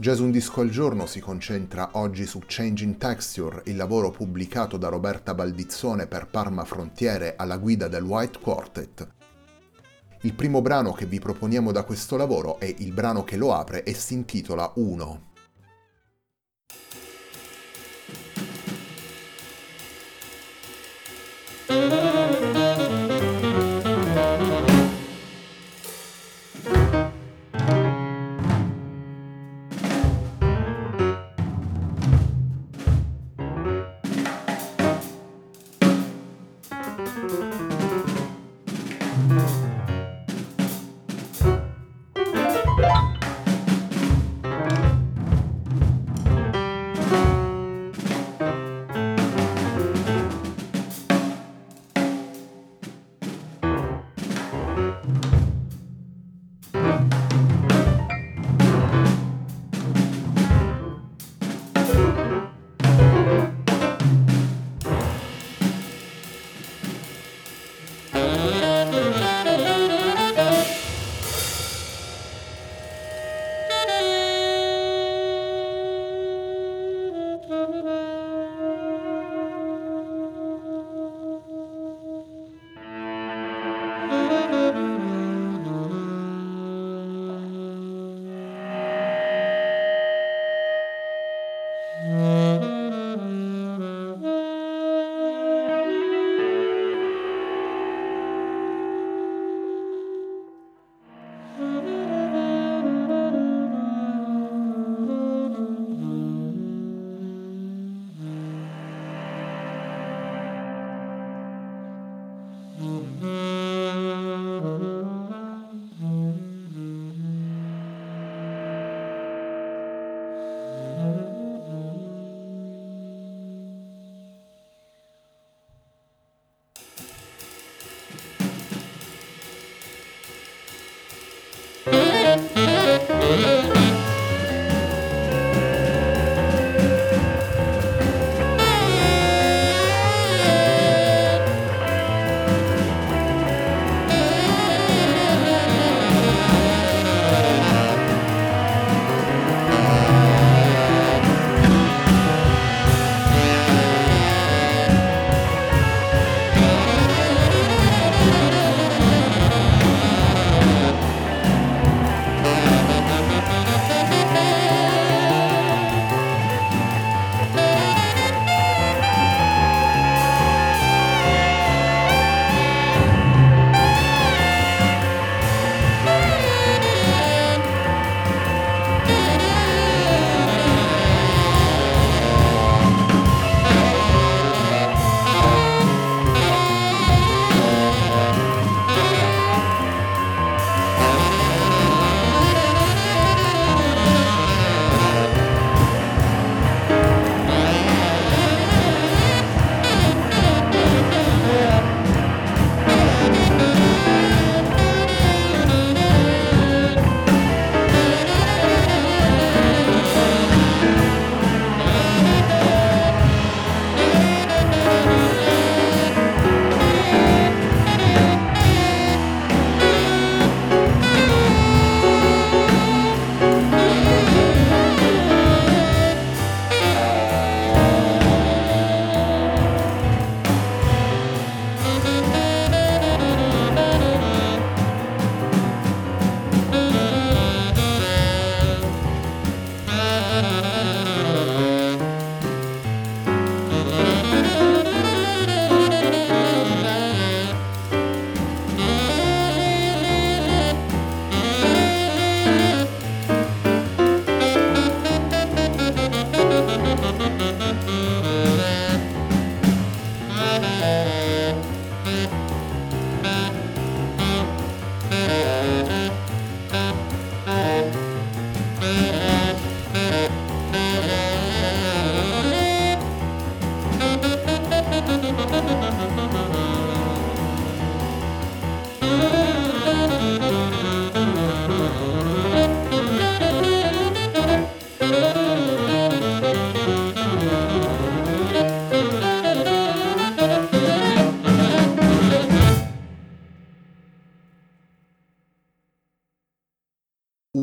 Jazz Un Disco al Giorno si concentra oggi su Changing Texture, il lavoro pubblicato da Roberta Baldizzone per Parma Frontiere alla guida del White Quartet. Il primo brano che vi proponiamo da questo lavoro è il brano che lo apre e si intitola Uno.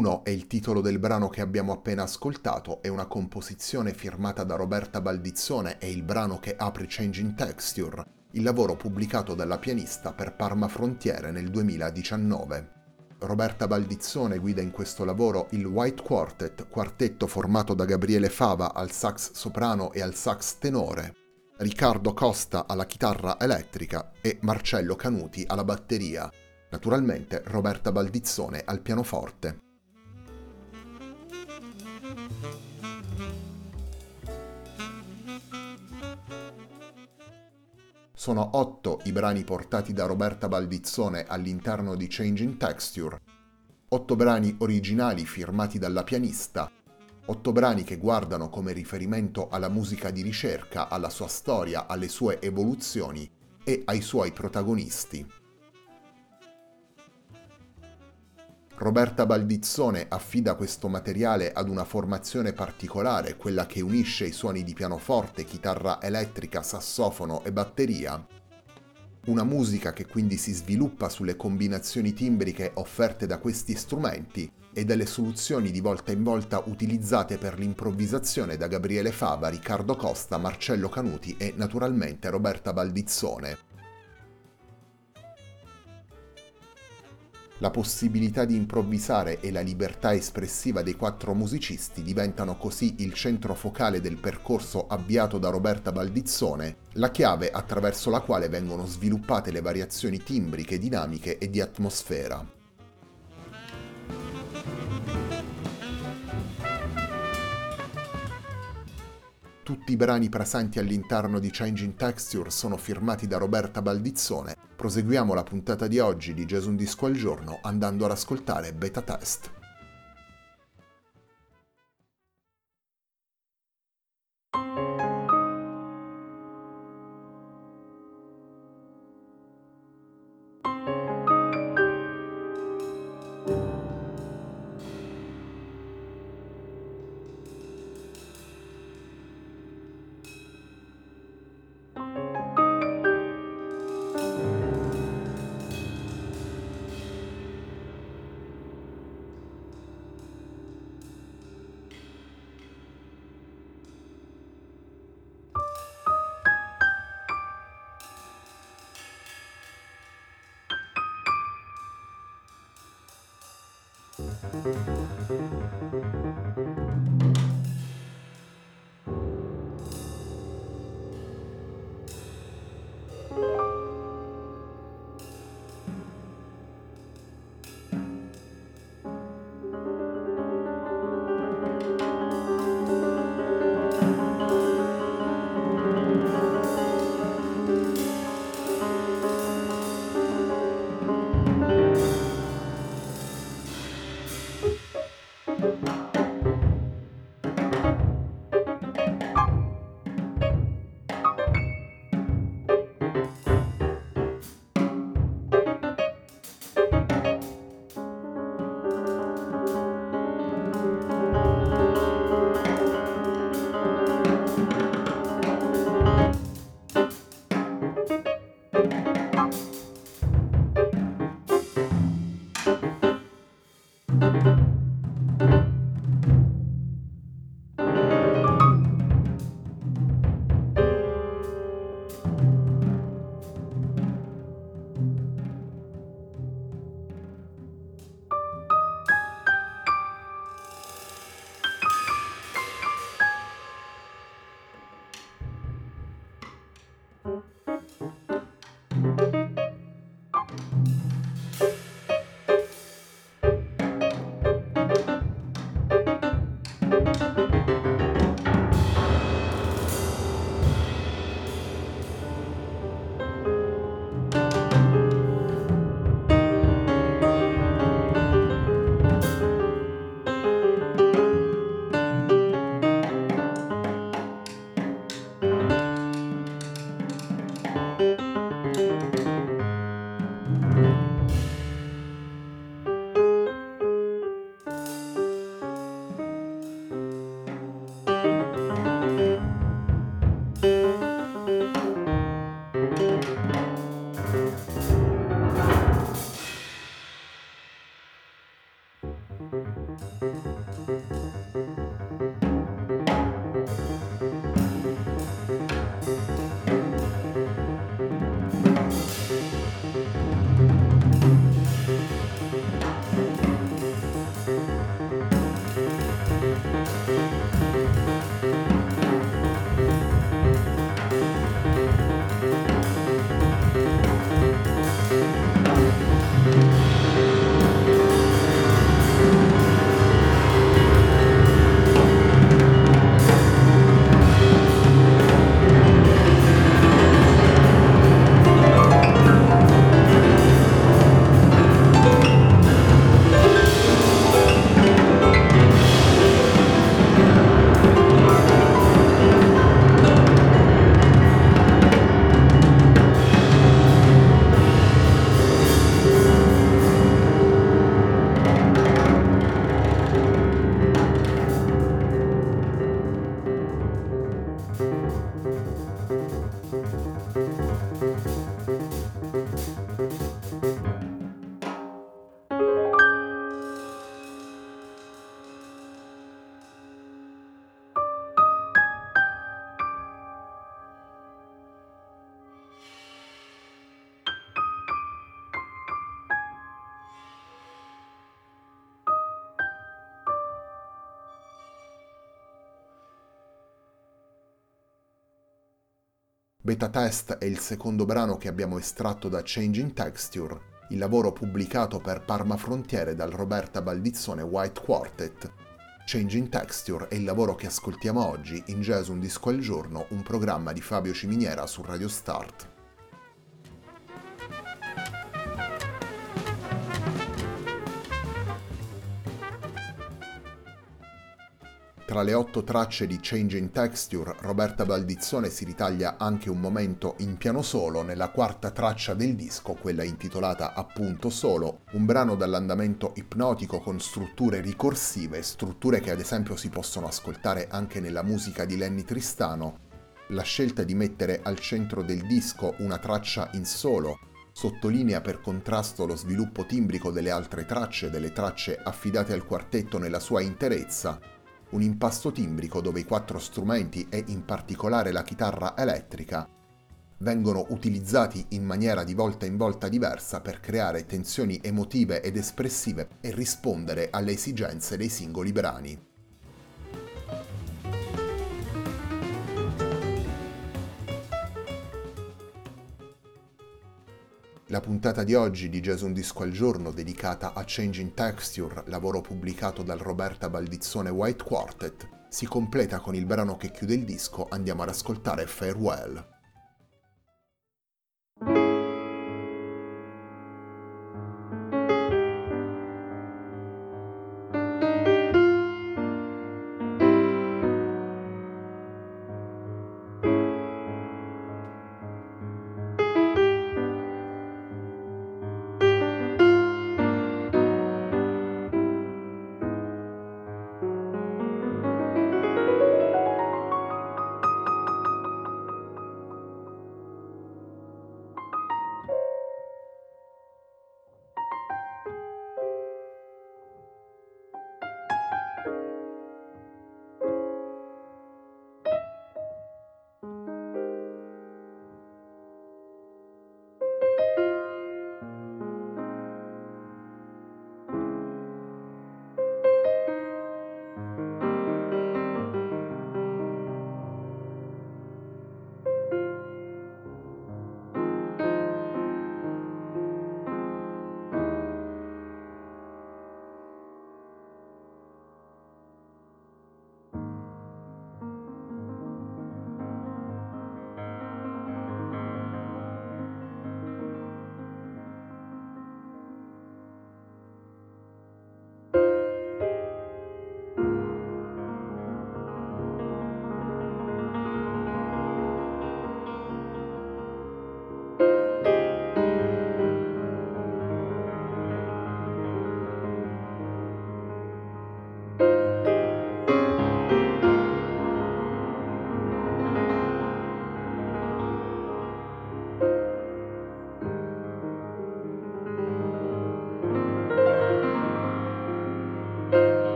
1 è il titolo del brano che abbiamo appena ascoltato, è una composizione firmata da Roberta Baldizzone e il brano che apre Changing Texture, il lavoro pubblicato dalla pianista per Parma Frontiere nel 2019. Roberta Baldizzone guida in questo lavoro il White Quartet, quartetto formato da Gabriele Fava al sax soprano e al sax tenore, Riccardo Costa alla chitarra elettrica e Marcello Canuti alla batteria. Naturalmente Roberta Baldizzone al pianoforte. Sono otto i brani portati da Roberta Baldizzone all'interno di Changing Texture, otto brani originali firmati dalla pianista, otto brani che guardano come riferimento alla musica di ricerca, alla sua storia, alle sue evoluzioni e ai suoi protagonisti. Roberta Baldizzone affida questo materiale ad una formazione particolare, quella che unisce i suoni di pianoforte, chitarra elettrica, sassofono e batteria. Una musica che quindi si sviluppa sulle combinazioni timbriche offerte da questi strumenti e dalle soluzioni di volta in volta utilizzate per l'improvvisazione da Gabriele Fava, Riccardo Costa, Marcello Canuti e naturalmente Roberta Baldizzone. La possibilità di improvvisare e la libertà espressiva dei quattro musicisti diventano così il centro focale del percorso avviato da Roberta Baldizzone, la chiave attraverso la quale vengono sviluppate le variazioni timbriche, dinamiche e di atmosfera. Tutti i brani presenti all'interno di Changing Texture sono firmati da Roberta Baldizzone. Proseguiamo la puntata di oggi di Gesù un disco al giorno andando ad ascoltare Beta Test. Beta Test è il secondo brano che abbiamo estratto da Changing Texture, il lavoro pubblicato per Parma Frontiere dal Roberta Baldizzone White Quartet. Changing Texture è il lavoro che ascoltiamo oggi in Jazz Un Disco al Giorno, un programma di Fabio Ciminiera su Radio Start. Tra le otto tracce di Changing Texture, Roberta Baldizzone si ritaglia anche un momento in piano solo nella quarta traccia del disco, quella intitolata appunto Solo, un brano dall'andamento ipnotico con strutture ricorsive, strutture che ad esempio si possono ascoltare anche nella musica di Lenny Tristano. La scelta di mettere al centro del disco una traccia in solo sottolinea per contrasto lo sviluppo timbrico delle altre tracce, delle tracce affidate al quartetto nella sua interezza, un impasto timbrico dove i quattro strumenti e in particolare la chitarra elettrica vengono utilizzati in maniera di volta in volta diversa per creare tensioni emotive ed espressive e rispondere alle esigenze dei singoli brani. La puntata di oggi di Jason Disco al giorno, dedicata a Changing Texture, lavoro pubblicato dal Roberta Baldizzone White Quartet, si completa con il brano che chiude il disco, andiamo ad ascoltare Farewell.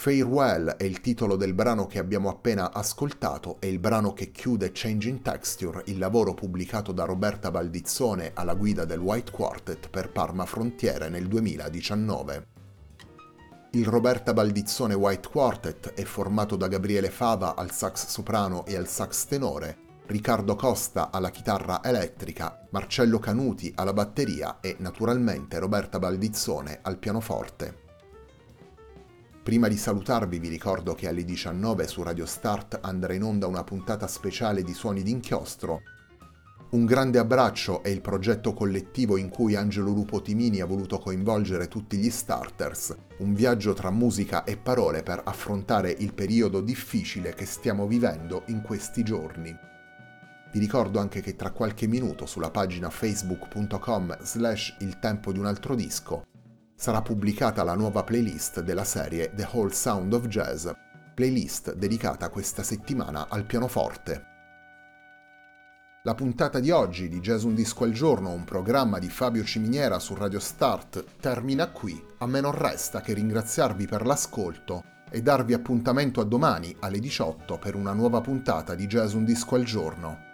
Farewell è il titolo del brano che abbiamo appena ascoltato e il brano che chiude Changing Texture, il lavoro pubblicato da Roberta Baldizzone alla guida del White Quartet per Parma Frontiere nel 2019. Il Roberta Baldizzone White Quartet è formato da Gabriele Fava al sax soprano e al sax tenore, Riccardo Costa alla chitarra elettrica, Marcello Canuti alla batteria e naturalmente Roberta Baldizzone al pianoforte. Prima di salutarvi vi ricordo che alle 19 su Radio Start andrà in onda una puntata speciale di Suoni d'inchiostro. Un grande abbraccio è il progetto collettivo in cui Angelo Lupo Timini ha voluto coinvolgere tutti gli starters, un viaggio tra musica e parole per affrontare il periodo difficile che stiamo vivendo in questi giorni. Vi ricordo anche che tra qualche minuto sulla pagina facebook.com slash il tempo di un altro disco sarà pubblicata la nuova playlist della serie The Whole Sound of Jazz, playlist dedicata questa settimana al pianoforte. La puntata di oggi di Jazz Un Disco al Giorno, un programma di Fabio Ciminiera su Radio Start, termina qui. A me non resta che ringraziarvi per l'ascolto e darvi appuntamento a domani alle 18 per una nuova puntata di Jazz Un Disco al Giorno.